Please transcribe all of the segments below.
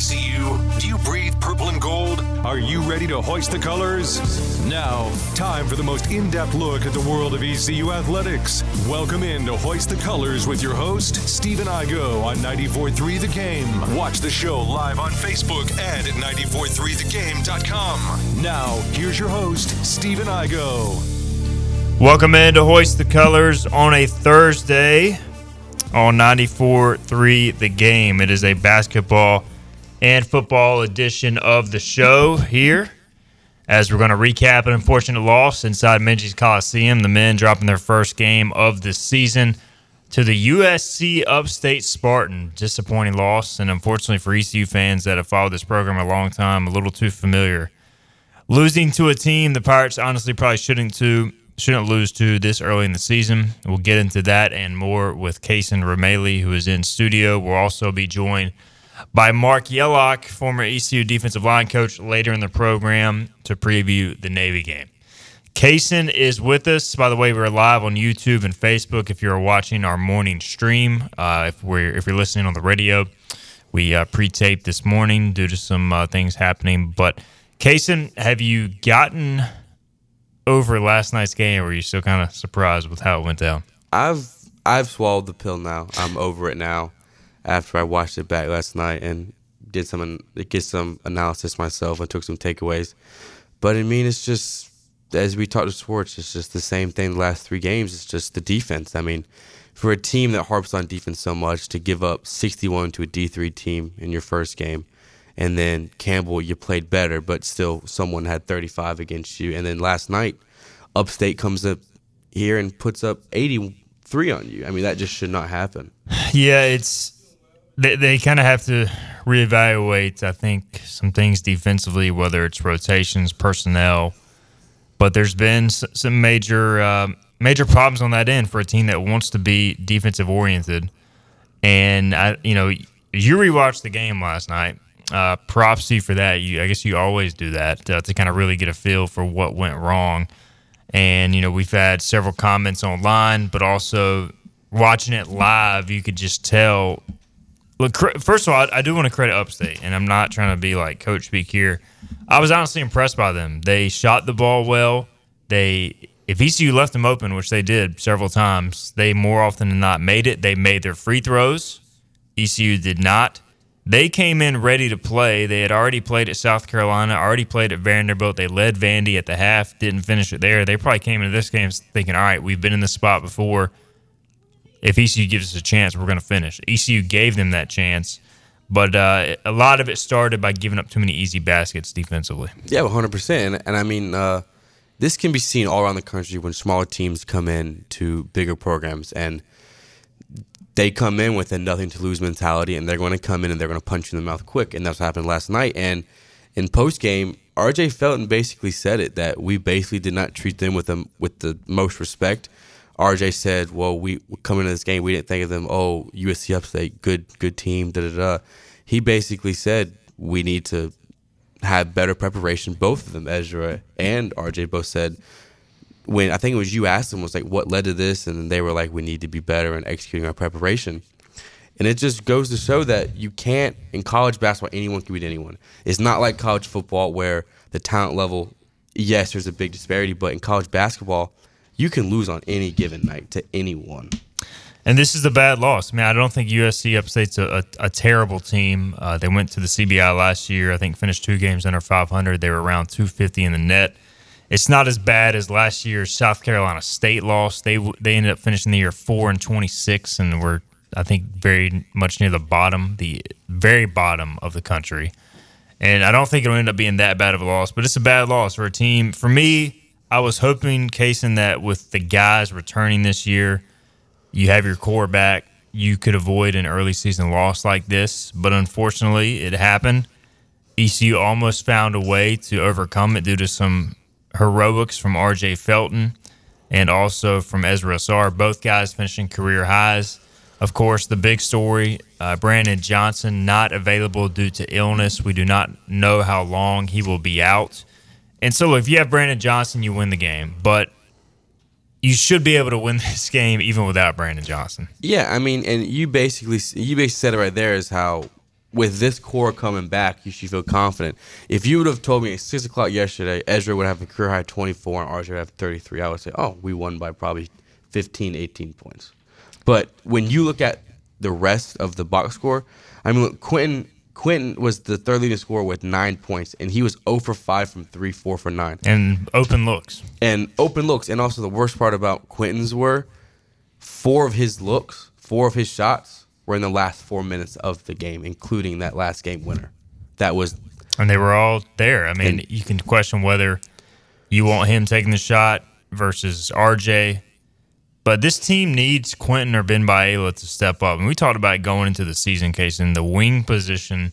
ECU? Do you breathe purple and gold? Are you ready to hoist the colors? Now, time for the most in depth look at the world of ECU athletics. Welcome in to Hoist the Colors with your host, Stephen Igo on 94.3 The Game. Watch the show live on Facebook and at 943thegame.com. Now, here's your host, Stephen Igo. Welcome in to Hoist the Colors on a Thursday on 94.3 The Game. It is a basketball and football edition of the show here as we're going to recap an unfortunate loss inside Minges Coliseum. The men dropping their first game of the season to the USC Upstate Spartan. Disappointing loss, and unfortunately for ECU fans that have followed this program a long time, a little too familiar. Losing to a team the Pirates honestly probably shouldn't to shouldn't lose to this early in the season. We'll get into that and more with Kason Rameli, who is in studio. We'll also be joined by Mark Yellock, former ECU defensive line coach, later in the program to preview the Navy game. Kason is with us. By the way, we're live on YouTube and Facebook. If you're watching our morning stream, uh, if we're if you're listening on the radio, we uh, pre-taped this morning due to some uh, things happening. But Kason, have you gotten over last night's game, or are you still kind of surprised with how it went down? I've I've swallowed the pill now. I'm over it now. After I watched it back last night and did some get some analysis myself and took some takeaways. But I mean, it's just as we talked to sports, it's just the same thing. The last three games, it's just the defense. I mean, for a team that harps on defense so much, to give up 61 to a D3 team in your first game, and then Campbell, you played better, but still someone had 35 against you. And then last night, Upstate comes up here and puts up 83 on you. I mean, that just should not happen. Yeah, it's they, they kind of have to reevaluate. I think some things defensively, whether it's rotations, personnel, but there's been some major uh, major problems on that end for a team that wants to be defensive oriented. And I, you know, you rewatched the game last night uh, props to you for that. You, I guess you always do that uh, to kind of really get a feel for what went wrong. And you know, we've had several comments online, but also watching it live, you could just tell. Look, first of all, I, do want to credit Upstate, and I'm not trying to be like coach speak here. I was honestly impressed by them. They shot the ball well. They, if ECU left them open, which they did several times, they more often than not made it. They made their free throws. ECU did not they came in ready to play. They had already played at South Carolina, already played at Vanderbilt. They led Vandy at the half, didn't finish it there. They probably came into this game thinking, all right, we've been in this spot before. If ECU gives us a chance, we're going to finish. ECU gave them that chance, but uh, a lot of it started by giving up too many easy baskets defensively. Yeah, 100%. And, I mean, uh, this can be seen all around the country when smaller teams come in to bigger programs. And they come in with a nothing to lose mentality and they're going to come in and they're going to punch you in the mouth quick. And that's what happened last night. And in post game, RJ Felton basically said it that we basically did not treat them with them with the most respect. RJ said, "Well, we coming into this game, we didn't think of them. Oh, USC Upstate, good, good team. Da da da." He basically said we need to have better preparation. Both of them, Ezra and RJ, both said when I think it was you asked them was like, what led to this? And they were like, we need to be better in executing our preparation. And it just goes to show that you can't, in college basketball, anyone can beat anyone. It's not like college football where the talent level, yes, there's a big disparity, but in college basketball, you can lose on any given night to anyone. And this is a bad loss. I mean, I don't think USC Upstate's a, a, a terrible team. Uh, they went to the CBI last year. I think finished two games under 500. They were around 250 in the net it's not as bad as last year's South Carolina State loss. They they ended up finishing the year four and twenty six, and were I think very much near the bottom, the very bottom of the country. And I don't think it'll end up being that bad of a loss, but it's a bad loss for a team. For me, I was hoping, Kason, that with the guys returning this year, you have your core back, you could avoid an early season loss like this. But unfortunately, it happened. ECU almost found a way to overcome it due to some heroics from RJ Felton and also from Ezra Ausar. Both guys finishing career highs. Of course, the big story uh, Brandon Johnson not available due to illness. We do not know how long he will be out. And so, if you have Brandon Johnson, you win the game. But you should be able to win this game even without Brandon Johnson. Yeah, I mean, and you basically you basically said it right there is how with this core coming back, you should feel confident. If you would have told me at six o'clock yesterday, Ezra would have a career high 24 and RJ would have 33, I would say, oh, we won by probably 15, 18 points. But when you look at the rest of the box score, I mean, look, Quinton Quinton was the third leading scorer with nine points, and he was 0 for 5 from 3, 4 for 9. And open looks. And open looks. And also, the worst part about Quinton's were four of his looks, four of his shots were in the last four minutes of the game, including that last game winner. That was. And they were all there. I mean, and, you can question whether you want him taking the shot versus RJ but this team needs Quinton or Ben Baela to step up. And we talked about going into the season case in the wing position.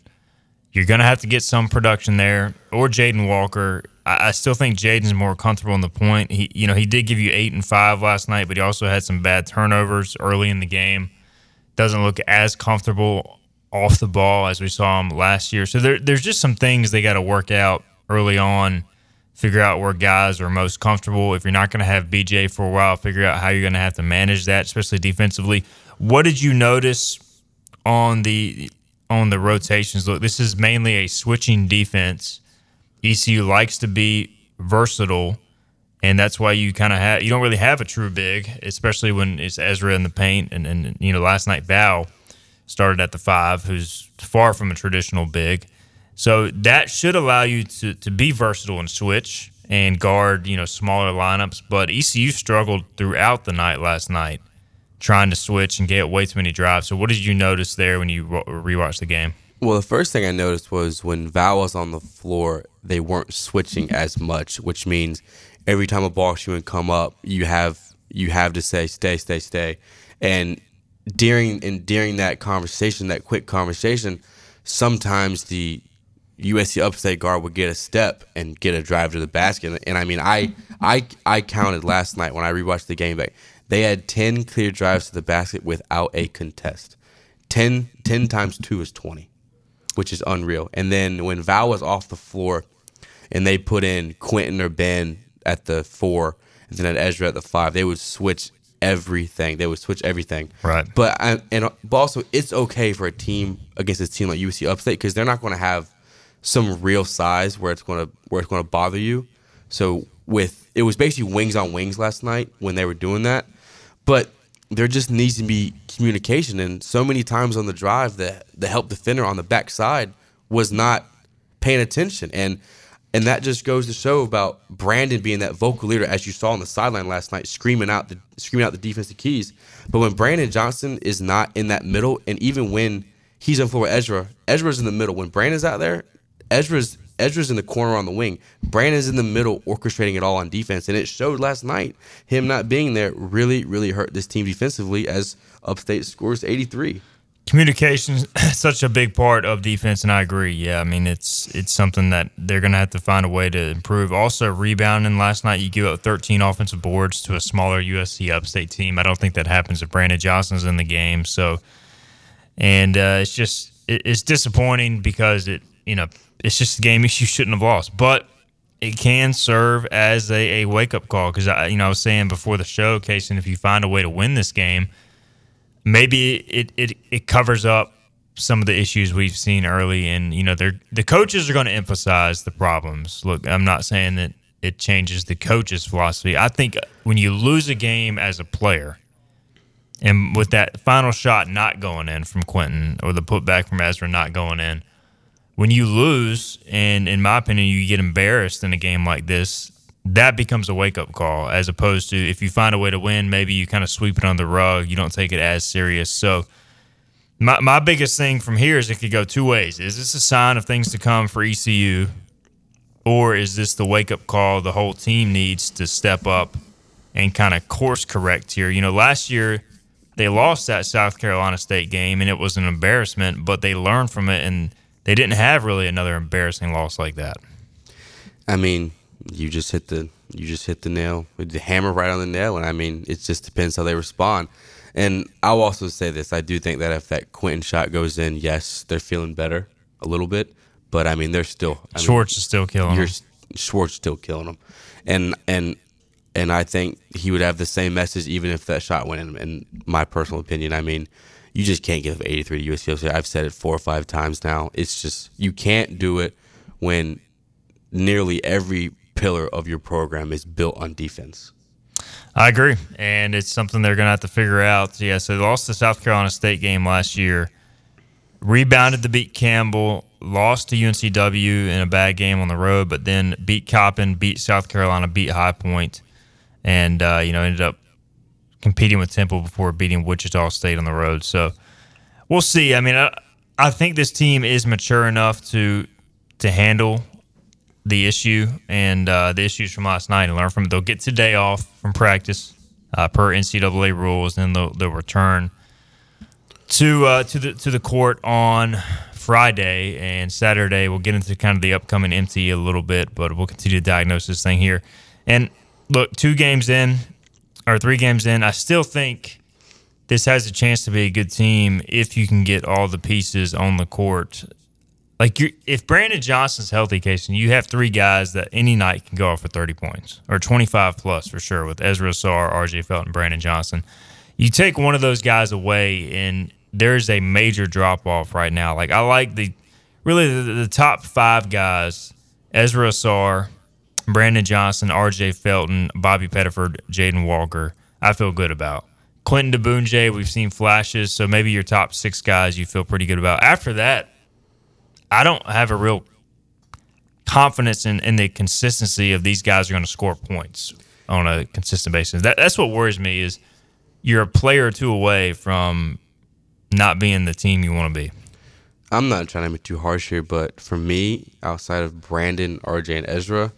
You're going to have to get some production there, or Jaden Walker. I, I still think Jaden's more comfortable in the point. He, you know, he did give you eight and five last night, but he also had some bad turnovers early in the game. Doesn't look as comfortable off the ball as we saw him last year. So there, there's just some things they got to work out early on figure out where guys are most comfortable. If you're not going to have BJ for a while, figure out how you're going to have to manage that, especially defensively. What did you notice on the on the rotations? Look, this is mainly a switching defense. ECU likes to be versatile, and that's why you kind of have you don't really have a true big, especially when it's Ezra in the paint. And, and you know, last night Val started at the five, who's far from a traditional big. So that should allow you to, to be versatile and switch and guard, you know, smaller lineups. But ECU struggled throughout the night last night trying to switch and get way too many drives. So what did you notice there when you rewatched the game? Well, the first thing I noticed was when Val was on the floor, they weren't switching as much, which means every time a ball would come up, you have you have to say stay, stay, stay. And during and during that conversation, that quick conversation, sometimes the USC upstate guard would get a step and get a drive to the basket. And I mean, I I I counted last night when I rewatched the game back. They had 10 clear drives to the basket without a contest. 10, 10 times 2 is 20, which is unreal. And then when Val was off the floor and they put in Quinton or Ben at the 4 and then at Ezra at the 5, they would switch everything. They would switch everything. Right. But I, and but also it's okay for a team against a team like USC Upstate because they're not going to have some real size where it's gonna where it's gonna bother you. So with it was basically wings on wings last night when they were doing that, but there just needs to be communication. And so many times on the drive, the the help defender on the backside was not paying attention, and and that just goes to show about Brandon being that vocal leader, as you saw on the sideline last night, screaming out the screaming out the defensive keys. But when Brandon Johnson is not in that middle, and even when he's in with Ezra, Ezra's in the middle. When Brandon's out there, Ezra's Ezra's in the corner on the wing. Brandon's in the middle, orchestrating it all on defense, and it showed last night. Him not being there really, really hurt this team defensively. As Upstate scores 83. Communication such a big part of defense, and I agree. Yeah, I mean it's it's something that they're to have to find a way to improve. Also, rebounding last night, you give up 13 offensive boards to a smaller USC Upstate team. I don't think that happens if Brandon Johnson's in the game. So, and uh, it's just it, it's disappointing because it you know it's just a game you shouldn't have lost. But it can serve as a, a wake up call because I, you know, I was saying before the show, Casey, if you find a way to win this game, maybe it it, it covers up some of the issues we've seen early. And you know, they're the coaches are going to emphasize the problems. Look, I'm not saying that it changes the coach's philosophy. I think when you lose a game as a player. And with that final shot not going in from Quinton or the putback from Ezra not going in, when you lose, and in my opinion, you get embarrassed in a game like this, that becomes a wake up call. As opposed to if you find a way to win, maybe you kind of sweep it on the rug. You don't take it as serious. So, my my biggest thing from here is it could go two ways. Is this a sign of things to come for ECU, or is this the wake up call the whole team needs to step up and kind of course correct here? You know, last year they lost that South Carolina State game and it was an embarrassment, but they learned from it and they didn't have really another embarrassing loss like that. I mean, you just hit the you just hit the nail with the hammer right on the nail, and I mean, it just depends how they respond. And I'll also say this: I do think that if that Quinton shot goes in, yes, they're feeling better a little bit, but I mean, they're still I Schwartz mean, is still killing them. Schwartz still killing them, and and and I think he would have the same message even if that shot went in. In my personal opinion, I mean, you just can't give 83 to UCLA. I've said it four or five times now. It's just you can't do it when nearly every pillar of your program is built on defense. I agree, and it's something they're going to have to figure out. Yeah, so they lost the South Carolina State game last year, rebounded to beat Campbell, lost to UNCW in a bad game on the road, but then beat Coppin, beat South Carolina, beat High Point, and uh, you know ended up competing with Temple before beating Wichita State on the road. So we'll see. I mean, I, I think this team is mature enough to to handle the issue and uh, the issues from last night and learn from it. They'll get today off from practice uh, per NCAA rules, and they'll, they'll return to uh, to the to the court on Friday and Saturday. We'll get into kind of the upcoming MT a little bit, but we'll continue to diagnose this thing here. And look, two games in or three games in, I still think this has a chance to be a good team if you can get all the pieces on the court like you if Brandon Johnson's healthy, Casey, you have three guys that any night can go off for thirty points or twenty five plus for sure with Ezra Ausar, RJ Felton, Brandon Johnson. You take one of those guys away, and there's a major drop off right now. Like I like the really the, the top five guys: Ezra Ausar, Brandon Johnson, RJ Felton, Bobby Pettiford, Jaden Walker. I feel good about. Quinton Diboundje, we've seen flashes, so maybe your top six guys you feel pretty good about. After that, I don't have a real confidence in, in the consistency of these guys are going to score points on a consistent basis. That, that's what worries me is you're a player or two away from not being the team you want to be. I'm not trying to be too harsh here, but for me, outside of Brandon, RJ, and Ezra,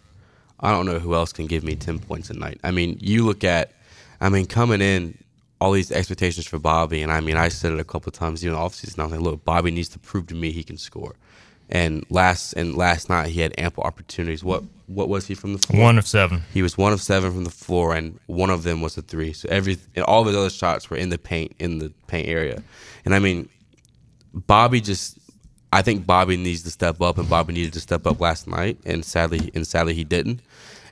I don't know who else can give me 10 points a night. I mean, you look at, I mean, coming in, all these expectations for Bobby, and I mean, I said it a couple times even offseason. I was like, look, Bobby needs to prove to me he can score. And last and last night he had ample opportunities. What what was he from the floor? One of seven. He was one of seven from the floor, and one of them was a three. So every and all of his other shots were in the paint in the paint area. And I mean, Bobby just I think Bobby needs to step up, and Bobby needed to step up last night, and sadly and sadly he didn't.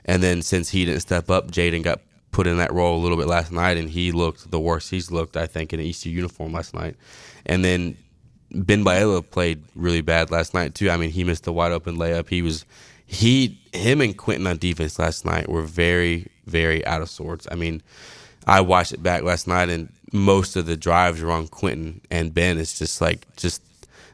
And then since he didn't step up, Jaden got put in that role a little bit last night, and he looked the worst he's looked I think in an ECU uniform last night. And then Ben Baela played really bad last night too. I mean, he missed a wide open layup. He was he him and Quinton on defense last night were very very out of sorts. I mean, I watched it back last night and most of the drives were on Quinton and Ben. It's just like just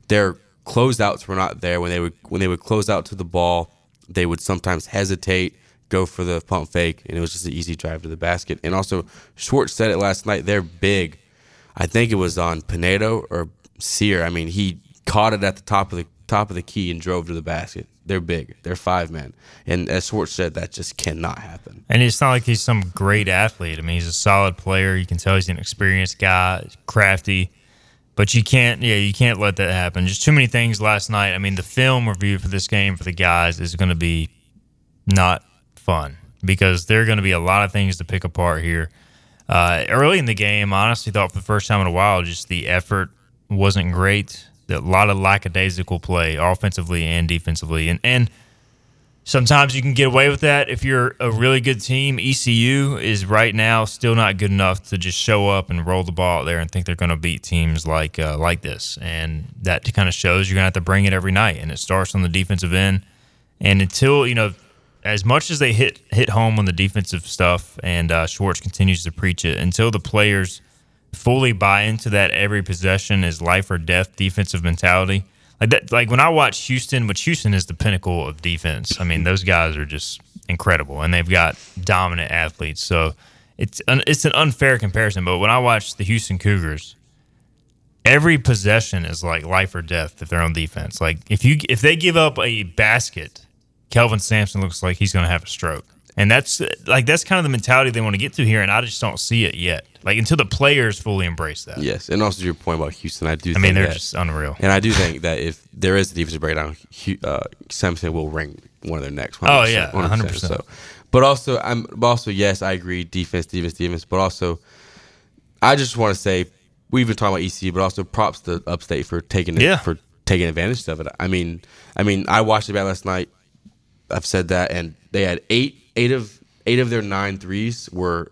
their closeouts were not there when they would when they would close out to the ball. They would sometimes hesitate, go for the pump fake, and it was just an easy drive to the basket. And also, Schwartz said it last night. They're big. I think it was on Pinedo or Sear, I mean, he caught it at the top of the top of the key and drove to the basket. They're big. They're five men. And as Schwartz said, that just cannot happen. And it's not like he's some great athlete. I mean, he's a solid player. You can tell he's an experienced guy, crafty. But you can't, yeah, you can't let that happen. Just too many things last night. I mean, the film review for this game for the guys is going to be not fun because there are going to be a lot of things to pick apart here. Uh, early in the game, I honestly thought for the first time in a while, just the effort wasn't great. A lot of lackadaisical play, offensively and defensively, and and sometimes you can get away with that if you're a really good team. ECU is right now still not good enough to just show up and roll the ball out there and think they're going to beat teams like uh, like this, and that kind of shows you're going to have to bring it every night, and it starts on the defensive end. And until you know, as much as they hit hit home on the defensive stuff, and uh, Schwartz continues to preach it, until the players fully buy into that every possession is life or death defensive mentality. Like that, like when I watch Houston, which Houston is the pinnacle of defense. I mean, those guys are just incredible, and they've got dominant athletes. So it's an, it's an unfair comparison. But when I watch the Houston Cougars, every possession is like life or death if they're on defense. Like if you if they give up a basket, Kelvin Sampson looks like he's going to have a stroke. And that's like that's kind of the mentality they want to get to here, and I just don't see it yet. Like until the players fully embrace that. Yes, and also your point about Houston, I do. I mean, they're that, just unreal. And I do think that if there is a defensive breakdown, uh, Sampson will ring one of their necks. Oh yeah, one hundred percent. So, but also, I'm but also yes, I agree. Defense, defense, defense. But also, I just want to say we've been talking about EC, but also props to Upstate for taking it yeah. for taking advantage of it. I mean, I mean, I watched the bat last night. I've said that, and they had eight eight of eight of their nine threes were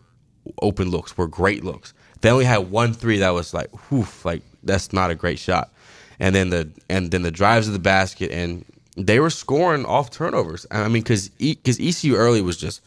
open looks, were great looks. They only had one three that was like, whoof, like that's not a great shot. And then the and then the drives of the basket, and they were scoring off turnovers. I mean, because because ECU early was just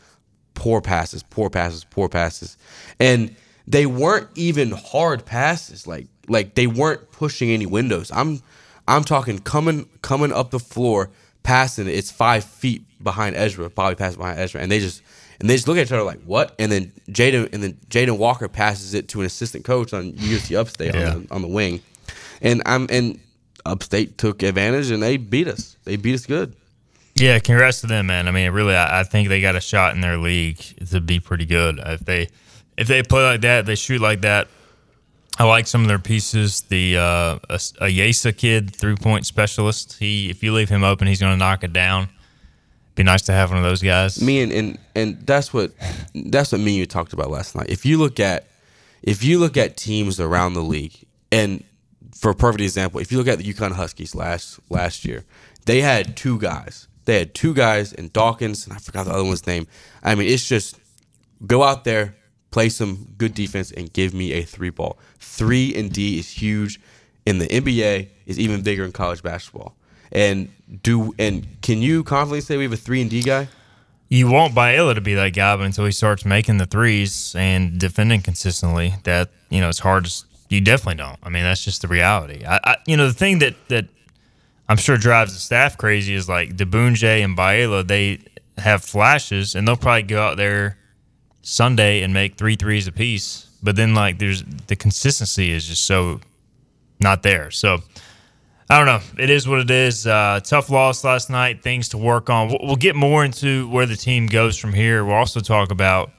poor passes, poor passes, poor passes, and they weren't even hard passes. Like like they weren't pushing any windows. I'm I'm talking coming coming up the floor, passing. It's five feet behind Ezra, probably passing behind Ezra, and they just and they just look at each other like what? And then Jaden and then Jaden Walker passes it to an assistant coach on USC Upstate Yeah. on, the, on the wing, and I'm and Upstate took advantage and they beat us. They beat us good. Yeah, congrats to them, man. I mean, really, I, I think they got a shot in their league to be pretty good. If they if they play like that, they shoot like that. I like some of their pieces. The uh, a, a Yesa kid, three point specialist. He, if you leave him open, he's going to knock it down. Be nice to have one of those guys. me and, and and that's what that's what me and you talked about last night. If you look at if you look at teams around the league, and for a perfect example, if you look at the UConn Huskies last last year, they had two guys. They had two guys in Dawkins, and I forgot the other one's name. I mean, it's just go out there, play some good defense, and give me a three ball. Three and D is huge in the NBA. Is even bigger in college basketball. And do and can you confidently say we have a three and D guy? you want Baela to be that guy, but until he starts making the threes and defending consistently, that you know it's hard. To, you definitely don't. I mean, that's just the reality. I, I you know, the thing that that I'm sure drives the staff crazy is like Diboundje and Baela. They have flashes, and they'll probably go out there Sunday and make three threes apiece. But then, like, there's the consistency is just so not there. So. I don't know. It is what it is. Uh, tough loss last night. Things to work on. We'll, we'll get more into where the team goes from here. We'll also talk about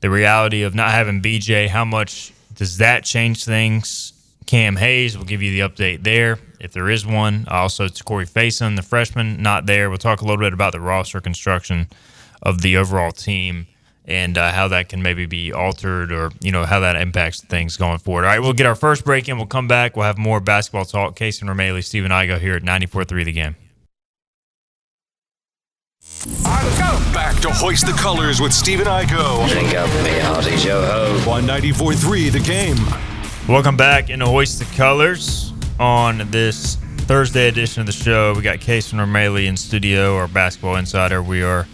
the reality of not having BJ. How much does that change things? Cam Hayes, we'll give you the update there if there is one. Also, to Corey Faison, the freshman, not there. We'll talk a little bit about the roster construction of the overall team and uh, how that can maybe be altered or, you know, how that impacts things going forward. All right, we'll get our first break in. We'll come back. We'll have more basketball talk. Casey and Romaley, Stephen Igo here at 94.3 The Game. Back to Hoist the Colors with Stephen Igo Drink up me hearty yo ho. on 94.3 The Game. Welcome back into Hoist the Colors on this Thursday edition of the show. We got Case and O'Malley in studio, our basketball insider. We are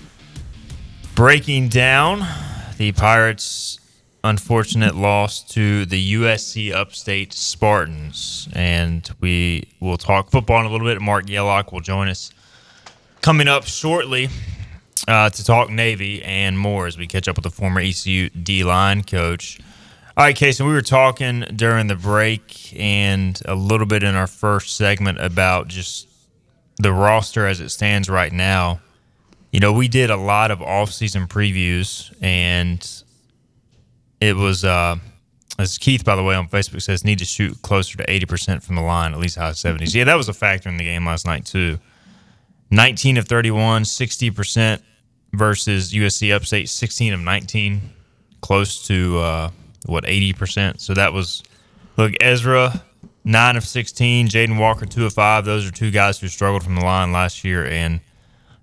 breaking down the Pirates' unfortunate loss to the USC Upstate Spartans. And we will talk football in a little bit. Mark Yellock will join us coming up shortly uh, to talk Navy and more as we catch up with the former ECU D line coach. All right, Casey, we were talking during the break and a little bit in our first segment about just the roster as it stands right now. You know, we did a lot of off-season previews, and it was, uh, as Keith, by the way, on Facebook says, need to shoot closer to 80% from the line, at least high 70s. Yeah, that was a factor in the game last night, too. 19 of 31, 60% versus USC Upstate, 16 of 19, close to uh, what 80%. So that was look Ezra 9 of 16, Jaden Walker 2 of 5. Those are two guys who struggled from the line last year and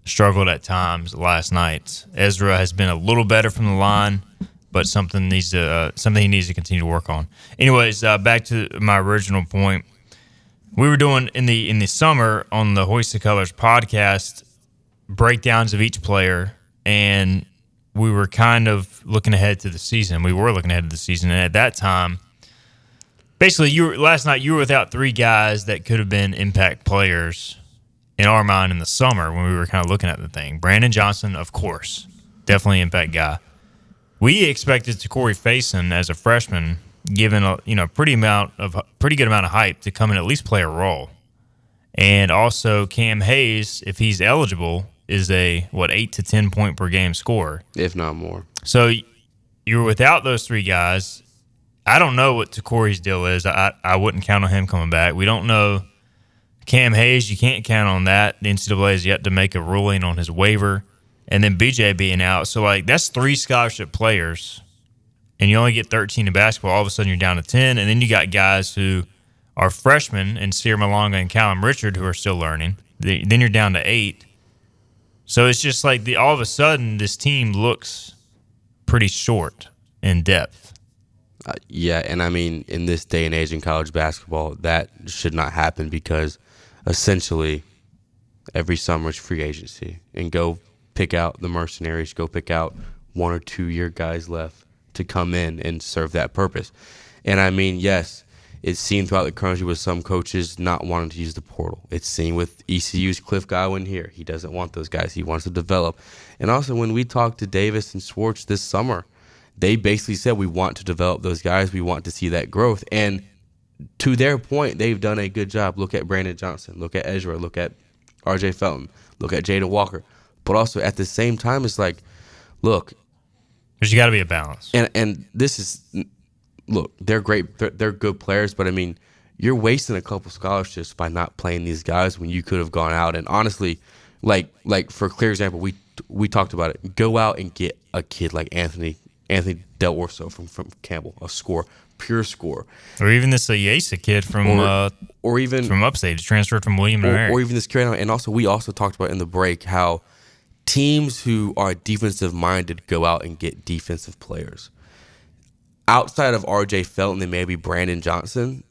struggled at times last night. Ezra has been a little better from the line, but something needs to uh, something he needs to continue to work on. Anyways, uh, back to my original point we were doing in the in the summer on the Hoist the Colors podcast breakdowns of each player, and we were kind of looking ahead to the season. We were looking ahead to the season, and at that time, basically, you were last night you were without three guys that could have been impact players in our mind in the summer when we were kind of looking at the thing. Brandon Johnson, of course, definitely impact guy. We expected Corey Faison as a freshman, given a you know pretty amount of pretty good amount of hype to come and at least play a role, and also Cam Hayes, if he's eligible, is a what eight to ten point per game scorer. if not more. So you're without those three guys. I don't know what Corey's deal is. I I wouldn't count on him coming back. We don't know Cam Hayes. You can't count on that. The NCAA has yet to make a ruling on his waiver, and then BJ being out. So like that's three scholarship players, and you only get 13 in basketball. All of a sudden you're down to 10, and then you got guys who are freshmen and Sear Malonga and Callum Richard who are still learning. Then you're down to eight. So it's just like the all of a sudden this team looks pretty short in depth. Uh, yeah, and I mean, in this day and age in college basketball, that should not happen because essentially every summer is free agency and go pick out the mercenaries, go pick out one or two year guys left to come in and serve that purpose. And I mean, yes, it's seen throughout the country with some coaches not wanting to use the portal. It's seen with ECU's Cliff Godwin here. He doesn't want those guys. He wants to develop. And also, when we talked to Davis and Schwartz this summer, they basically said we want to develop those guys. We want to see that growth. And to their point, they've done a good job. Look at Brandon Johnson. Look at Ezra. Look at R.J. Felton. Look at Jada Walker. But also at the same time, it's like, look, there's got to be a balance. And and this is look, they're great. They're, they're good players, but I mean, you're wasting a couple scholarships by not playing these guys when you could have gone out and honestly, like like for clear example, we we talked about it. Go out and get a kid like Anthony Anthony Dell'Orso from from Campbell, a score, pure score, or even this Ayesa kid from or, uh, or even from upstate, transferred from William or, or even this kid. And also, we also talked about in the break how teams who are defensive minded go out and get defensive players. Outside of RJ Felton and maybe Brandon Johnson,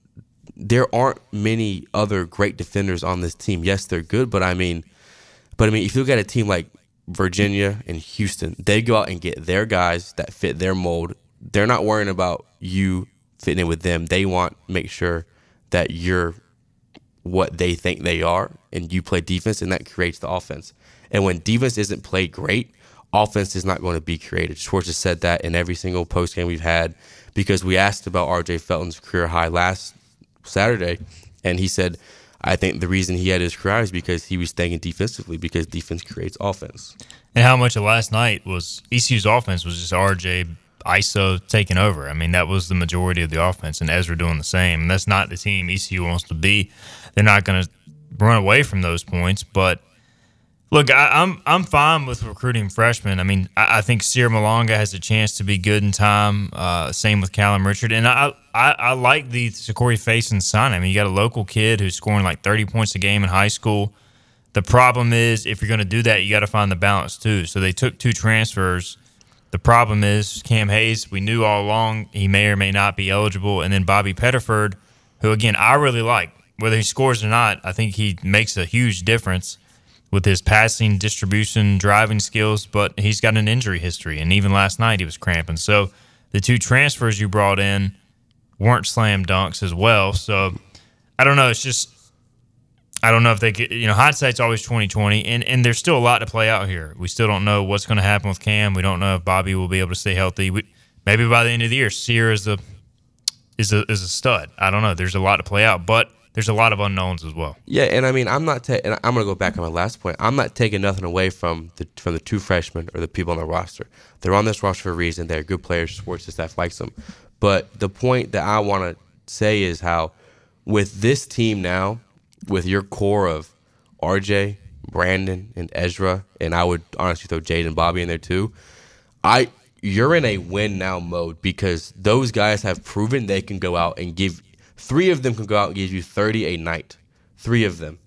there aren't many other great defenders on this team. Yes, they're good, but I mean, but I mean, if you look at a team like Virginia and Houston, they go out and get their guys that fit their mold. They're not worrying about you fitting in with them. They want make sure that you're what they think they are and you play defense and that creates the offense. And when defense isn't played great, offense is not going to be created. Schwartz has said that in every single post game we've had because we asked about RJ Felton's career high last Saturday, and he said, I think the reason he had his career is because he was thinking defensively because defense creates offense. And how much of last night was ECU's offense was just RJ ISO taking over. I mean, that was the majority of the offense, and Ezra doing the same. And that's not the team ECU wants to be. They're not going to run away from those points, but Look, I, am I'm, I'm fine with recruiting freshmen. I mean, I, I, think Sierra Malonga has a chance to be good in time. Uh, same with Callum Richard, and I I, I like the Corey Faison sign. I mean, you got a local kid who's scoring like 30 points a game in high school. The problem is, if you're going to do that, you got to find the balance too. So they took two transfers. The problem is Cam Hayes. We knew all along he may or may not be eligible, and then Bobby Pettiford, who again I really like. Whether he scores or not, I think he makes a huge difference with his passing, distribution, driving skills, but he's got an injury history. And even last night he was cramping. So the two transfers you brought in weren't slam dunks as well. So I don't know. It's just I don't know if they could, you know, hindsight's always 2020 and, and there's still a lot to play out here. We still don't know what's going to happen with Cam. We don't know if Bobby will be able to stay healthy. We, maybe by the end of the year, Sear is a, is a, is a stud. I don't know. There's a lot to play out, but there's a lot of unknowns as well. Yeah, and I mean, I'm not. Ta- and I'm going to go back on my last point. I'm not taking nothing away from the from the two freshmen or the people on the roster. They're on this roster for a reason. They're good players. Sports staff likes them. But the point that I want to say is how, with this team now, with your core of RJ, Brandon, and Ezra, and I would honestly throw Jade and Bobby in there too. I you're in a win now mode because those guys have proven they can go out and give Three of them can go out and give you 30 a night. Three of them.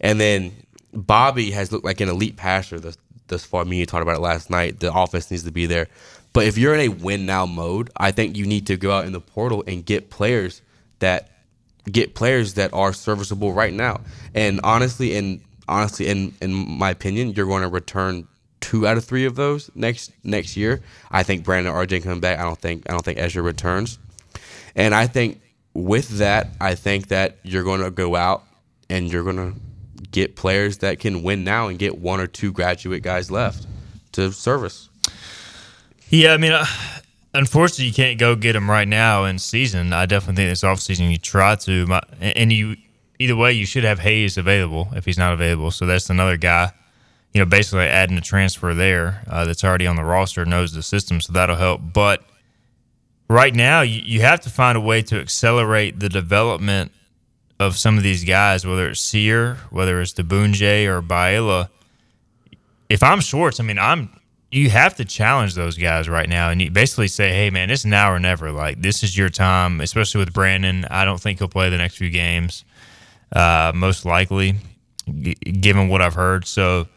And then Bobby has looked like an elite passer thus, thus far. Me, you talked about it last night. The offense needs to be there. But if you're in a win now mode, I think you need to go out in the portal and get players that get players that are serviceable right now. And honestly, and honestly, in in my opinion, you're going to return two out of three of those next next year. I think Brandon RJ coming back. I don't think I don't think Ezra returns. And I think with that, I think that you're going to go out and you're going to get players that can win now and get one or two graduate guys left to service. Yeah, I mean, uh, unfortunately, you can't go get them right now in season. I definitely think this offseason you try to, my, and you either way you should have Hayes available if he's not available. So that's another guy. You know, basically adding a transfer there uh, that's already on the roster knows the system, so that'll help. But right now you, you have to find a way to accelerate the development of some of these guys, whether it's Sear, whether it's Diboundje or Baela. If I'm Schwartz, I mean, I'm you have to challenge those guys right now and you basically say, hey, man, it's now or never. Like, this is your time, especially with Brandon. I don't think he'll play the next few games, uh, most likely, given what I've heard. So,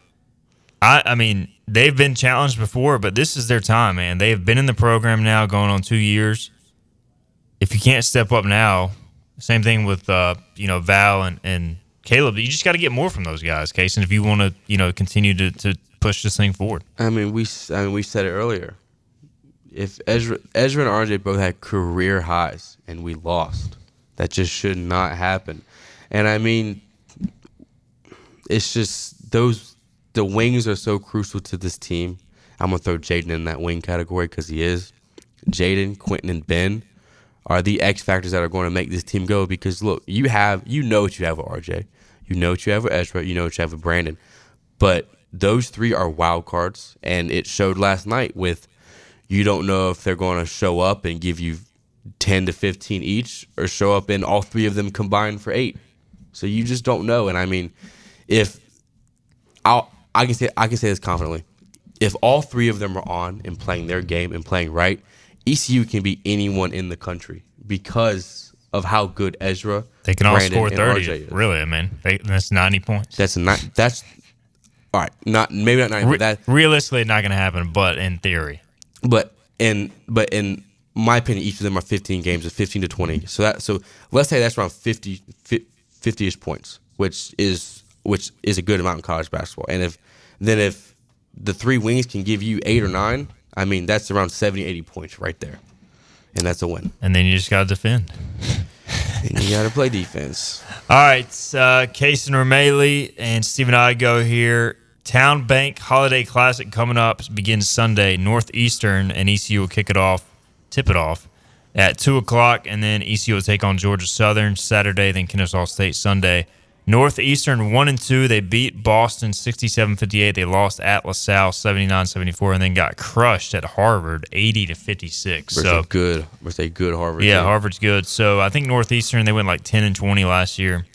I, I mean, they've been challenged before, but this is their time, man. They have been in the program now going on two years. if you can't step up now, same thing with uh, you know Val and, and Caleb. You just got to get more from those guys, Case. And if you want to you know continue to, to push this thing forward. I mean, we I mean we said it earlier. If Ezra, Ezra and RJ both had career highs and we lost, that just should not happen. And I mean, it's just those the wings are so crucial to this team. I'm gonna throw Jaden in that wing category because he is. Jaden, Quinton, and Ben are the X factors that are going to make this team go. Because look, you have you know what you have with RJ, you know what you have with Ezra, you know what you have with Brandon, but those three are wild cards, and it showed last night with you don't know if they're going to show up and give you 10 to 15 each or show up and all three of them combined for eight. So you just don't know. And I mean, if I'll, I can say I can say this confidently, if all three of them are on and playing their game and playing right, ECU can be anyone in the country because of how good Ezra. They can all Brandon, score thirty. Really, I mean, they, that's ninety points. That's not that's all right. Not maybe not ninety. Re- that realistically, not going to happen. But in theory, but in but in my opinion, each of them are 15 games of 15 to 20. So that so let's say that's around 50 50ish points, which is which is a good amount in college basketball. And if then if the three wings can give you eight or nine, I mean that's around 70, 80 points right there, and that's a win. and then you just got to defend. And you got to play defense. All right, uh, Case and Romele and Stephen Igo here. Town Bank Holiday Classic coming up begins Sunday. Northeastern and ECU will kick it off, tip it off at two o'clock, and then ECU will take on Georgia Southern Saturday. Then Kennesaw State Sunday. Northeastern one and two. They beat Boston 67-58. They lost at LaSalle 79-74, and then got crushed at Harvard 80 to 56. So good, versus a good Harvard. yeah, team. Harvard's good. So I think Northeastern they went like ten and twenty last year.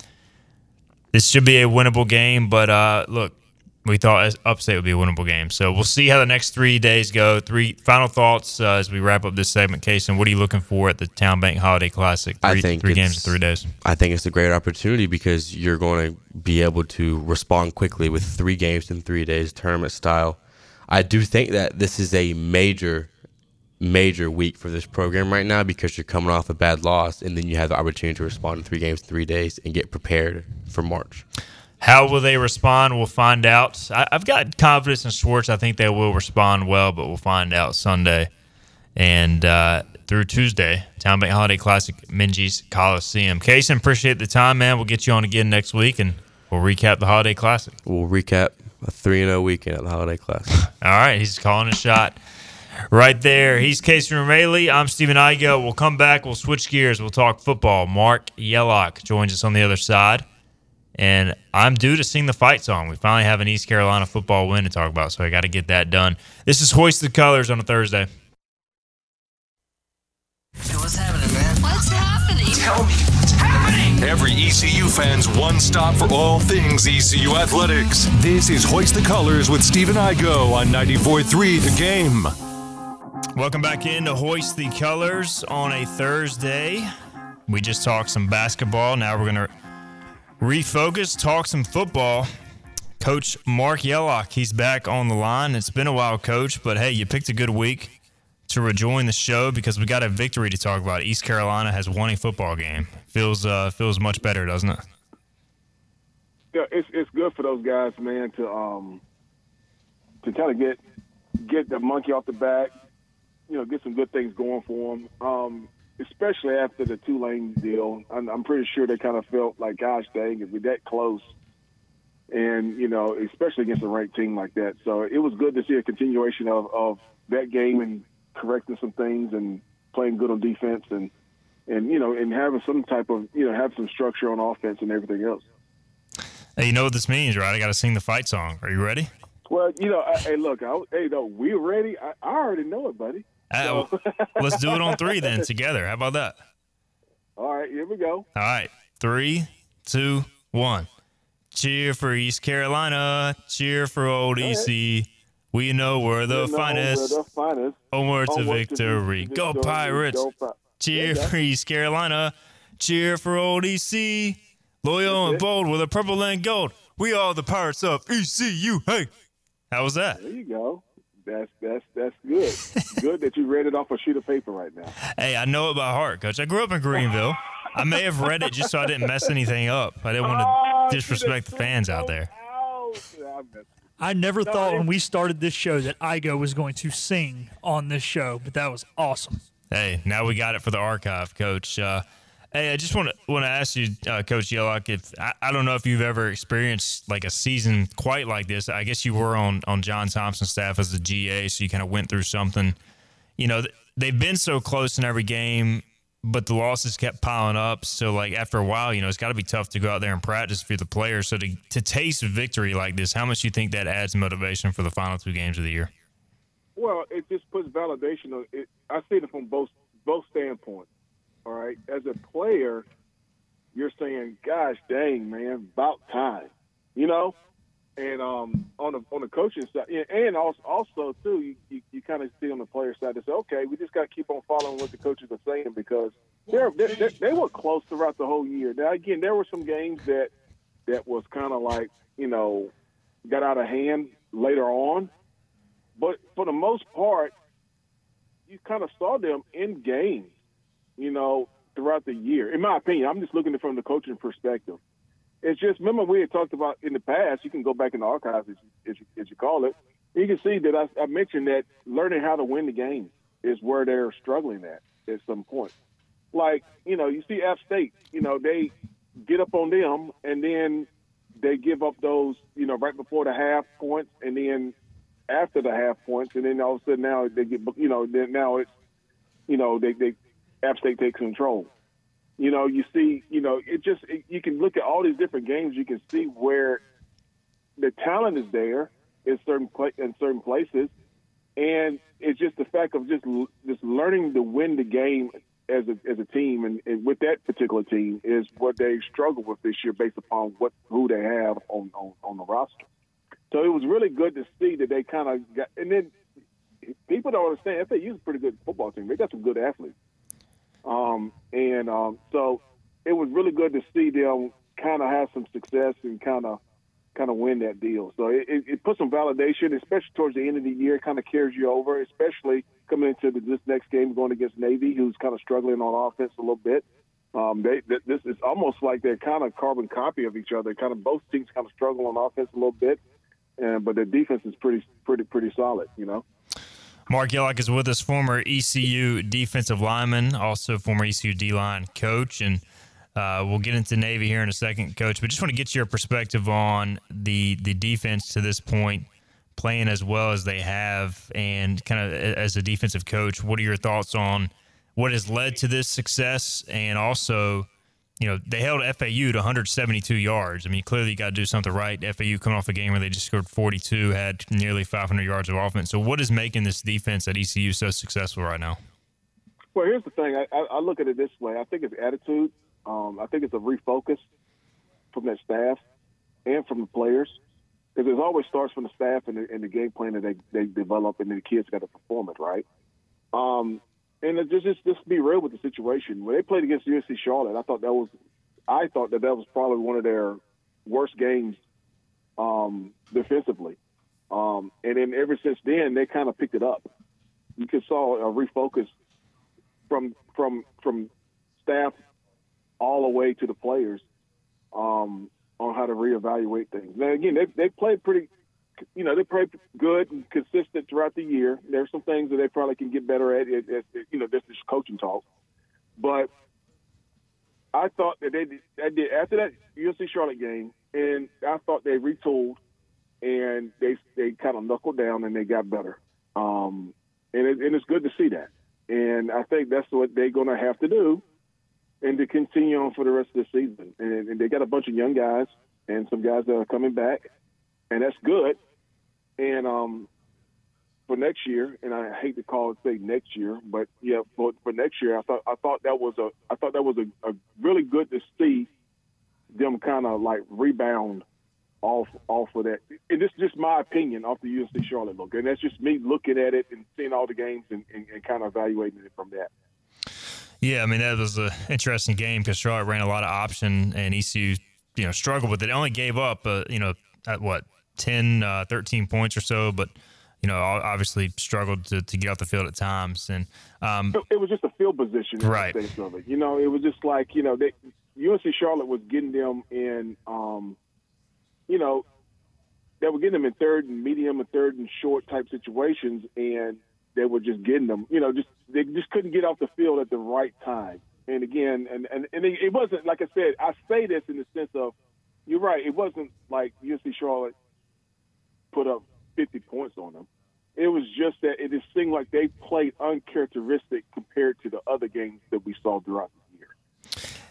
This should be a winnable game, but uh, look, we thought Upstate would be a winnable game. So we'll see how the next three days go. Three final thoughts uh, as we wrap up this segment. Case what are you looking for at the Town Bank Holiday Classic? Three, I think three games in three days. I think it's a great opportunity because you're going to be able to respond quickly with three games in three days, tournament style. I do think that this is a major, major week for this program right now because you're coming off a bad loss and then you have the opportunity to respond in three games, in three days, and get prepared for March. How will they respond? We'll find out. I, I've got confidence in Schwartz. I think they will respond well, but we'll find out Sunday and uh, through Tuesday. Town Bank Holiday Classic, Minges Coliseum. Casey, appreciate the time, man. We'll get you on again next week, and we'll recap the Holiday Classic. We'll recap a 3 0 weekend at the Holiday Classic. All right, he's calling a shot right there. He's Casey Romele. I'm Stephen Igo. We'll come back. We'll switch gears. We'll talk football. Mark Yellock joins us on the other side. And I'm due to sing the fight song. We finally have an East Carolina football win to talk about, so I got to get that done. This is Hoist the Colors on a Thursday. What's happening, man? What's happening? Tell me what's happening. Every ECU fan's one stop for all things ECU athletics. This is Hoist the Colors with Stephen Igo on 94.3 The Game. Welcome back in to Hoist the Colors on a Thursday. We just talked some basketball. Now we're going to refocus, talk some football. Coach Mark Yellock, he's back on the line. It's been a while, Coach, but hey, you picked a good week to rejoin the show because we got a victory to talk about. East Carolina has won a football game. Feels uh, feels much better, doesn't it? yeah, it's it's good for those guys, man, to um to kind of get get the monkey off the back, you know, get some good things going for them. Um, especially after the Tulane deal, I'm, I'm pretty sure they kind of felt like, gosh, dang, if we're that close, and you know, especially against a ranked team like that. So it was good to see a continuation of of that game and correcting some things and playing good on defense and and you know and having some type of you know have some structure on offense and everything else. Hey, you know what this means, right? I got to sing the fight song. Are you ready? Well, you know, I, hey, look, I, hey, no, we're ready. I, I already know it, buddy. Uh, So- let's do it on three then together. How about that? All right, here we go. All right. Three, two, one. Cheer for East Carolina. Cheer for old EC. We know we're the You know, finest. We're the finest. Onward to Onward to victory. Go. Pirates. Go Pi- Cheer Yeah, for East Carolina. Cheer for old EC. Loyal and bold with a purple and gold. We are the Pirates of ECU. Hey. How was that? There you go. That's that's that's good. good that you read it off a sheet of paper right now. Hey, I know it by heart, Coach. I grew up in Greenville. I may have read it just so I didn't mess anything up. I didn't want Oh, to disrespect the fans out there. I never No, thought when we started this show that Igo was going to sing on this show, but that was awesome. Hey, now we got it for the archive, Coach. Uh, hey, I just want to want to ask you, uh, Coach Yellock, if I, I don't know if you've ever experienced like a season quite like this. I guess you were on on John Thompson's staff as a GA, so you kind of went through something. You know, th- they've been so close in every game, but the losses kept piling up. So, like after a while, you know, it's got to be tough to go out there and practice for the players. So to to taste victory like this, how much do you think that adds motivation for the final two games of the year? Well, it just puts validation on it. I see it from both both standpoints. All right, as a player, you're saying, "Gosh, dang, man, about time," you know. And um, on the on the coaching side, and also also too, you, you, you kind of see on the player side say, "Okay, we just got to keep on following what the coaches are saying because they're, they they they were close throughout the whole year." Now, again, there were some games that that was kind of like you know got out of hand later on, but for the most part, you kind of saw them in games, you know, throughout the year. In my opinion, I'm just looking at it from the coaching perspective. It's just remember we had talked about in the past. You can go back in the archives, as you, as you, as you call it. You can see that I, I mentioned that learning how to win the game is where they're struggling at at some point. Like you know, you see App State. You know, they get up on them, and then they give up those. You know, right before the half points, and then after the half points, and then all of a sudden now they get. You know, then now it's. You know, they they App State takes control. You know, you see, you know, it just it, you can look at all these different games. You can see where the talent is there in certain pla- in certain places, and it's just the fact of just just learning to win the game as a as a team, and, and with that particular team is what they struggle with this year, based upon what who they have on on, on the roster. So it was really good to see that they kind of got, and then people don't understand. FAU is a pretty good football team. They got some good athletes. Um, and um, so it was really good to see them kind of have some success and kind of kind of win that deal. So it, it, it puts some validation, especially towards the end of the year. Kind of carries you over, especially coming into the, this next game going against Navy, who's kind of struggling on offense a little bit. Um, they, th- this is almost like they're kind of carbon copy of each other. Kind of both teams kind of struggle on offense a little bit, and but their defense is pretty pretty pretty solid. You know. Mark Yellock is with us, former ECU defensive lineman, also former ECU D line coach, and uh, we'll get into Navy here in a second, Coach. But just want to get your perspective on the the defense to this point, playing as well as they have, and kind of as a defensive coach, what are your thoughts on what has led to this success, and also. You know, they held FAU to 172 yards. I mean, clearly you got to do something right. FAU coming off a game where they just scored 42, had nearly 500 yards of offense. So, what is making this defense at ECU so successful right now? Well, here's the thing. I, I, look at it this way. I think it's attitude. Um, I think it's a refocus from that staff and from the players. Because it always starts from the staff and the, and the game plan that they, they develop, and then the kids got to perform it, right? Um, and just, just just be real with the situation. When they played against UNC Charlotte, I thought that was, I thought that that was probably one of their worst games um, defensively. Um, and then ever since then, they kind of picked it up. You could saw a refocus from from from staff all the way to the players um, on how to reevaluate things. Now again, they they played pretty, you know, they play good and consistent throughout the year. There's some things that they probably can get better at. It, it, it, you know, this is coaching talk, but I thought that they did, they did after that UNC Charlotte game, and I thought they retooled and they they kind of knuckled down and they got better. Um, and, it, and it's good to see that. And I think that's what they're going to have to do, and to continue on for the rest of the season. And, and they got a bunch of young guys and some guys that are coming back, and that's good. And um, for next year, and I hate to call it say next year, but yeah, for, for next year, I thought I thought that was a I thought that was a, a really good to see them kind of like rebound off off of that. And this is just my opinion off the UNC Charlotte look, and that's just me looking at it and seeing all the games and, and, and kind of evaluating it from that. Yeah, I mean that was an interesting game because Charlotte ran a lot of option and ECU, you know, struggled with it. Only gave up, uh, you know, at what 10, uh, 13 points or so, but you know, obviously struggled to, to get off the field at times. And um, it, was just a field position, Right. You know, it was just like you know, they, UNC Charlotte was getting them in, um, you know, they were getting them in third and medium and third and short type situations, and they were just getting them. You know, just they just couldn't get off the field at the right time. And again, and and, and it, it wasn't like I said. I say this in the sense of, you're right. It wasn't like UNC Charlotte put up 50 points on them. It was just that it just seemed like they played uncharacteristic compared to the other games that we saw throughout the year.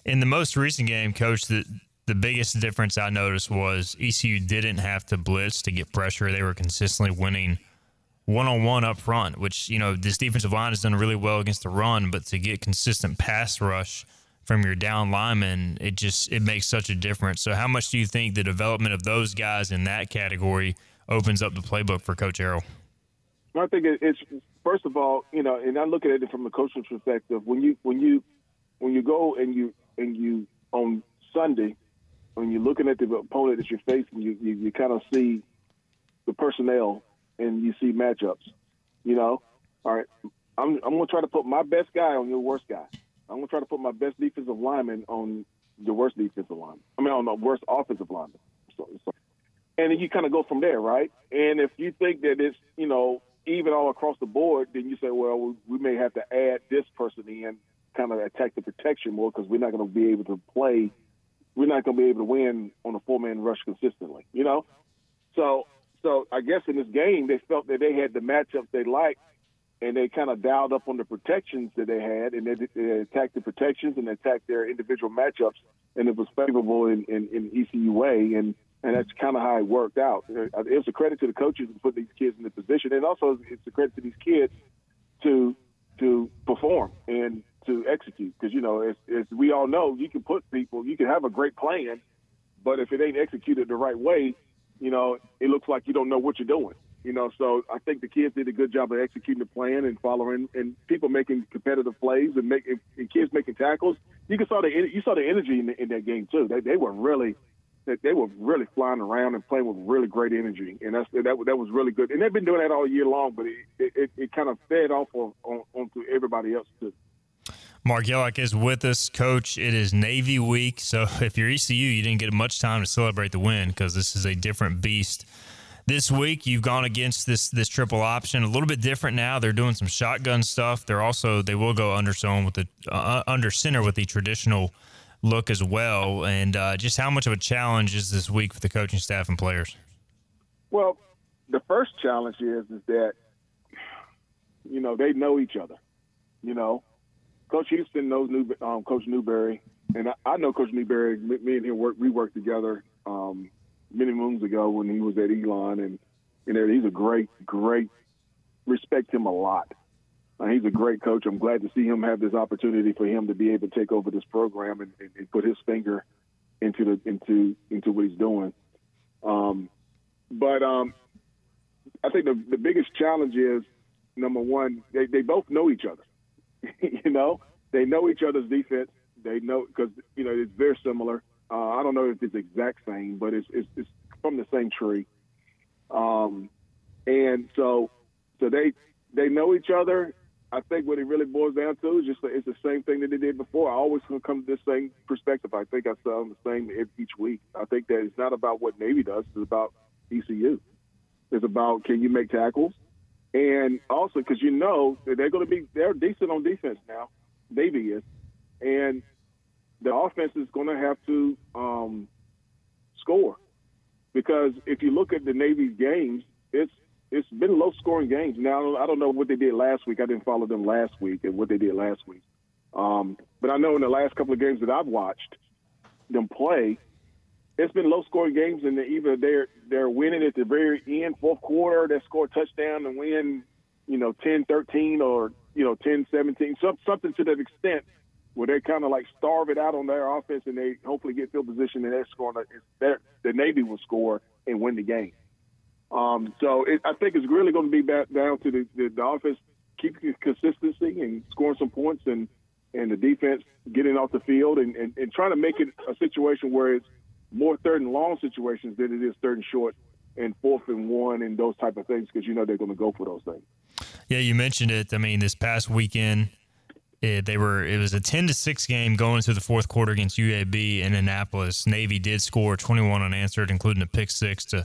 in the most recent game, coach, the the biggest difference I noticed was ECU didn't have to blitz to get pressure. They were consistently winning one on one up front, which you know this defensive line has done really well against the run, but to get consistent pass rush from your down linemen, it just it makes such a difference. So, how much do you think the development of those guys in that category opens up the playbook for Coach Harrell? I think it's first of all, you know, and I look at it from the coach's perspective. When you when you when you go and you and you on Sunday, when you're looking at the opponent that you're facing, you you, you kind of see the personnel and you see matchups. You know, all right, I'm I'm gonna try to put my best guy on your worst guy. I'm gonna try to put my best defensive lineman on your worst defensive lineman. I mean, on the worst offensive lineman. So, so and then you kind of go from there, right? And if you think that it's you know even all across the board, then you say, well, we, we may have to add this person in, kind of attack the protection more because we're not going to be able to play. We're not going to be able to win on a four man rush consistently, you know. So, so I guess in this game, they felt that they had the matchups they liked, and they kind of dialed up on the protections that they had, and they, they attacked the protections and attacked their individual matchups, and it was favorable in, in, in ECU way, and and that's kind of how it worked out. Uh, it was a credit to the coaches to put these kids in the position, and also it's a credit to these kids to to perform and to execute. Because you know, as, as we all know, you can put people, you can have a great plan, but if it ain't executed the right way, you know, it looks like you don't know what you're doing. You know, so I think the kids did a good job of executing the plan and following, and people making competitive plays and making and kids making tackles. You can saw the you saw the energy in, the, in that game too. They they were really they, they were really flying around and playing with really great energy, and that's that that was really good. And they've been doing that all year long, but it it, it kind of fed off on, on onto everybody else too. Mark Yellock is with us, coach. It is Navy week, so if you're ECU, you didn't get much time to celebrate the win because this is a different beast. This week, you've gone against this this triple option, a little bit different now. They're doing some shotgun stuff. They're also they will go under zone with the uh, under center with the traditional look as well. And uh, just how much of a challenge is this week for the coaching staff and players? Well, the first challenge is is that you know they know each other. You know, Coach Houston knows New, um, Coach Newberry, and I, I know Coach Newberry. Me, me and him work. We worked together um, many moons ago when he was at Elon, and you know he's a great, great. Respect him a lot. Uh, he's a great coach. I'm glad to see him have this opportunity for him to be able to take over this program and, and, and put his finger into the into into what he's doing. Um, but um, I think the the biggest challenge is number one, they they both know each other. you know, they know each other's defense. They know because you know it's very similar. Uh, I don't know if it's exact same, but it's it's, it's from the same tree. Um, and so so they they know each other. I think what it really boils down to is just it's the same thing that they did before. I always come to this same perspective. I think I them the same each week. I think that it's not about what Navy does; it's about ECU. It's about can you make tackles, and also because you know that they're going to be they're decent on defense now. Navy is, and the offense is going to have to um, score because if you look at the Navy's games, it's it's been low scoring games. Now I don't know what they did last week. I didn't follow them last week and what they did last week. Um, but I know in the last couple of games that I've watched them play, it's been low scoring games, and either they're they're winning at the very end, fourth quarter, they score a touchdown and win, you know, 10-13 or you know 10-17, some, something to that extent where they kind of like starve it out on their offense, and they hopefully get field position and they're scoring. They're, the Navy will score and win the game. Um, so it, I think it's really going to be back down to the, the, the offense keeping consistency and scoring some points, and and the defense getting off the field and, and, and trying to make it a situation where it's more third and long situations than it is third and short and fourth and one and those type of things because you know they're going to go for those things. Yeah, you mentioned it. I mean, this past weekend, it, they were it was a ten to six game going into the fourth quarter against UAB in Annapolis. Navy did score twenty one unanswered, including a pick six to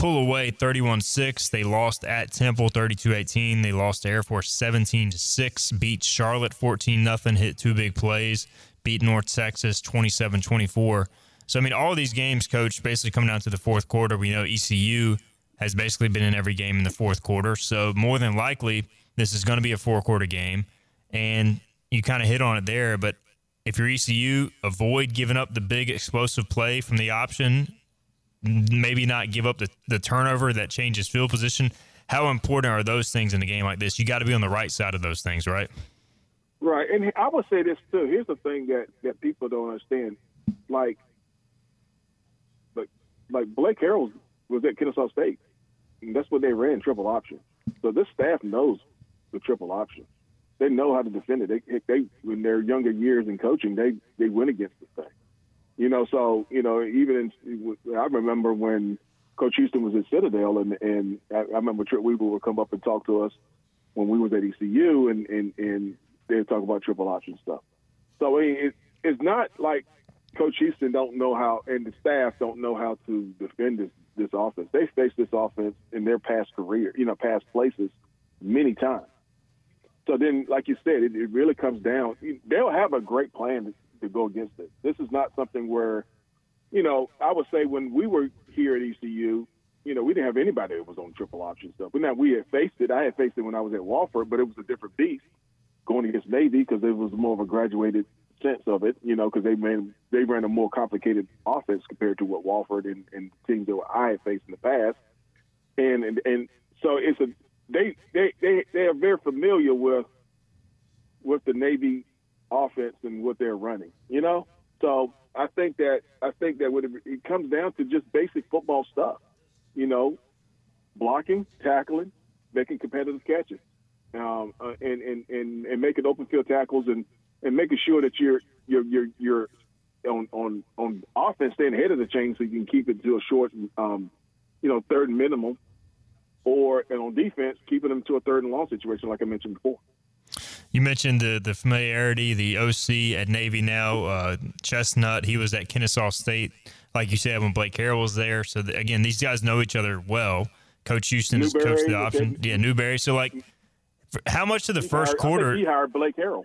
pull away 31-6. They lost at Temple 32-18. They lost to Air Force 17-6. beat Charlotte 14 nothing, hit two big plays, beat North Texas 27-24. So I mean all these games coach basically coming down to the fourth quarter. We know ECU has basically been in every game in the fourth quarter. So more than likely this is going to be a four quarter game and you kind of hit on it there, but if you're ECU, avoid giving up the big explosive play from the option maybe not give up the, the turnover that changes field position. How important are those things in a game like this? You got to be on the right side of those things, right? Right, and I would say this too. Here's the thing that that people don't understand, like, like, like Blake Harrell was at Kennesaw State, and that's what they ran triple option. So this staff knows the triple option. They know how to defend it. They, they, in their younger years in coaching, they they went against the thing. You know, so you know, even in, I remember when Coach Houston was at Citadel, and and I, I remember Trip Weaver would come up and talk to us when we was at ECU, and and and they'd talk about triple option stuff. So it, it's not like Coach Houston don't know how, and the staff don't know how to defend this this offense. They faced this offense in their past career, you know, past places many times. So then, like you said, it, it really comes down. They'll have a great plan to go against it. This is not something where, you know, I would say when we were here at ECU, you know, we didn't have anybody that was on triple option stuff. But now we had faced it. I had faced it when I was at Wofford, but it was a different beast going against Navy because it was more of a graduated sense of it, you know, because they ran they ran a more complicated offense compared to what Wofford and, and teams that I had faced in the past. And and and so it's a they they they they are very familiar with with the Navy offense and what they're running. You know, so I think that I think that when it, it comes down to just basic football stuff, you know, blocking, tackling, making competitive catches, um, uh, and, and and and making open field tackles and and making sure that you're you're you're you're on on on offense staying ahead of the chain so you can keep it to a short, um, you know, third and minimum, or and on defense keeping them to a third and long situation like I mentioned before. You mentioned the the familiarity, the OC at Navy now, uh, Chesnut. He was at Kennesaw State, like you said, when Blake Harrell was there. So the, again, these guys know each other well. Coach Houston has coached the option. Yeah, Newberry. So like, how much of the He first hired- quarter? he hired Blake Harrell.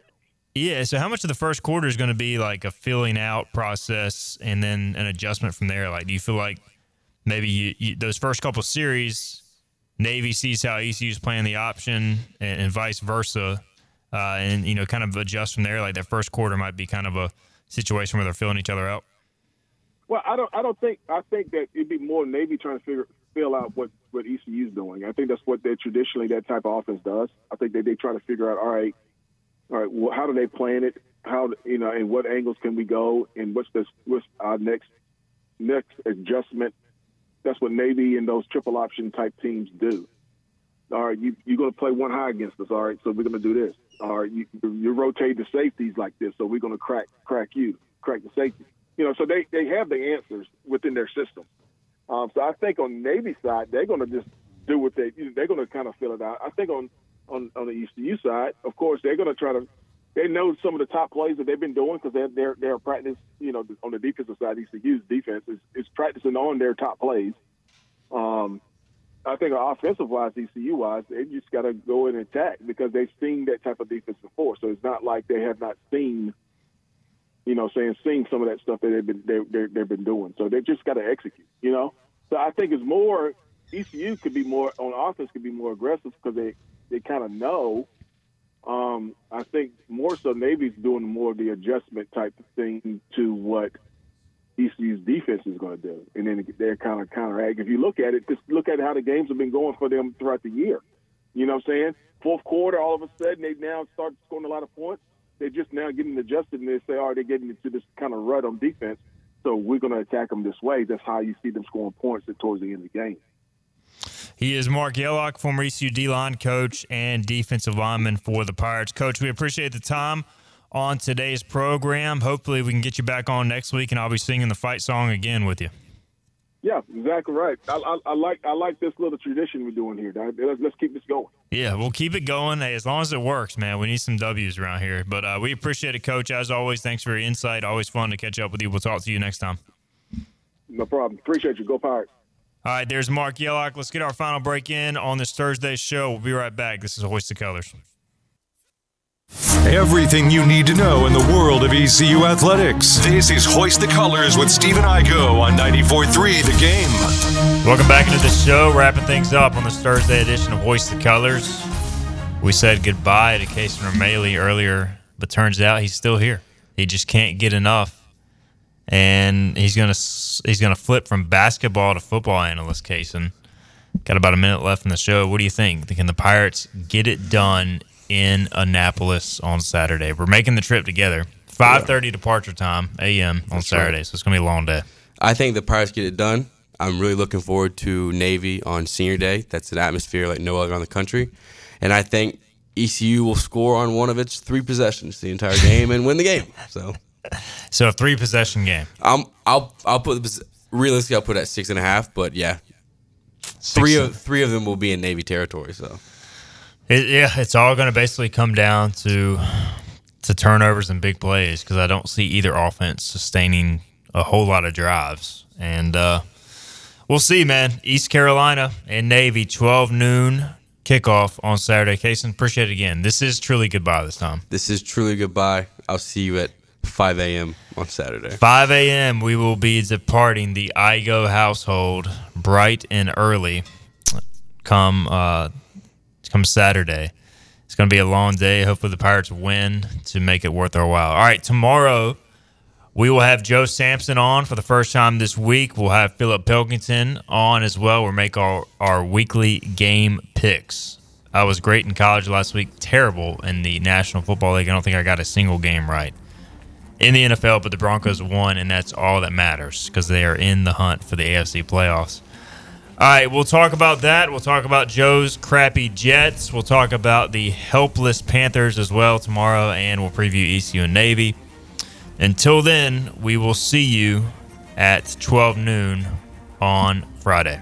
Yeah. So how much of the first quarter is going to be like a filling out process and then an adjustment from there? Like, do you feel like maybe you, you, those first couple series, Navy sees how ECU is playing the option and, and vice versa, uh, and you know, kind of adjust from there? Like that first quarter might be kind of a situation where they're filling each other out. Well, I don't. I don't think. I think that it'd be more Navy trying to figure fill out what what ECU's doing. I think that's what they traditionally that type of offense does. I think that they try to figure out. All right, all right. Well, how do they plan it? How you know, and what angles can we go? And what's this? What's our next next adjustment? That's what Navy and those triple option type teams do. All right, you you're going to play one high against us. All right, so we're going to do this. All right, you you rotate the safeties like this, so we're going to crack crack you, crack the safety. You know, so they they have the answers within their system. Um, so I think on Navy side, they're going to just do what they they're going to kind of fill it out. I think on on on the ECU side, of course, they're going to try to. They know some of the top plays that they've been doing because they're they're they're practice. You know, on the defensive side, ECU's defense is, is practicing on their top plays. Um, I think offensive wise, ECU wise, they just got to go in and attack because they've seen that type of defense before. So it's not like they have not seen, you know, saying seen some of that stuff that they've been they, they, they've been doing. So they just got to execute, you know. So I think it's more ECU could be more on offense could be more aggressive because they they kind of know. Um, I think more so Navy's doing more of the adjustment type of thing to what ECU's defense is going to do, and then they're kind of counteract. If you look at it, just look at how the games have been going for them throughout the year. You know what I'm saying? Fourth quarter, all of a sudden they now start scoring a lot of points. They're just now getting adjusted, and they say, "All right, they're getting into this kind of rut on defense." So we're going to attack them this way. That's how you see them scoring points towards the end of the game. He is Mark Yellock, former ECU D line coach and defensive lineman for the Pirates. Coach, we appreciate the time on today's program. Hopefully, we can get you back on next week, and I'll be singing the fight song again with you. Yeah, exactly right. I, I, I like I like this little tradition we're doing here. Let's, let's keep this going. Yeah, we'll keep it going hey, as long as it works, man. We need some W's around here. But uh, we appreciate it, Coach. As always, thanks for your insight. Always fun to catch up with you. We'll talk to you next time. No problem. Appreciate you. Go Pirates. All right, there's Mark Yellock. Let's get our final break in on this Thursday show. We'll be right back. This is Hoist the Colors. Everything you need to know in the world of ECU athletics. This is Hoist the Colors with Stephen Igo on 94.3 The Game. Welcome back into the show. Wrapping things up on this Thursday edition of Hoist the Colors. We said goodbye to Casey Romeli earlier, but turns out he's still here. He just can't get enough, and he's gonna he's gonna flip from basketball to football analyst. Casey, got about a minute left in the show. What do you think? Can the Pirates get it done in Annapolis on Saturday? We're making the trip together. Five thirty departure time a.m. on Saturday, so it's gonna be a long day. I think the Pirates get it done. I'm really looking forward to Navy on Senior Day. That's an atmosphere like no other in the country, and I think ECU will score on one of its three possessions the entire game and win the game. So, So a three possession game. I'm I'll I'll put the realistically I'll put it at six and a half, but yeah, three of three of them will be in Navy territory. So It, yeah, it's all going to basically come down to to turnovers and big plays because I don't see either offense sustaining a whole lot of drives. And uh, we'll see, man. East Carolina and Navy, twelve noon kickoff on Saturday. Cason, appreciate it again. This is truly goodbye this time. this is truly goodbye. I'll see you at 5 a.m. on Saturday. 5 a.m. We will be departing the Igo household bright and early. Come, uh, come Saturday. It's going to be a long day. Hopefully, the Pirates win to make it worth our while. All right, tomorrow we will have Joe Sampson on for the first time this week. We'll have Philip Pilkington on as well. We'll make our, our weekly game picks. I was great in college last week, terrible in the National Football League. I don't think I got a single game right in the NFL, but the Broncos won, and that's all that matters because they are in the hunt for the AFC playoffs. All right, we'll talk about that. We'll talk about Joe's crappy Jets. We'll talk about the helpless Panthers as well tomorrow, and we'll preview ECU and Navy. Until then, we will see you at 12 noon on Friday.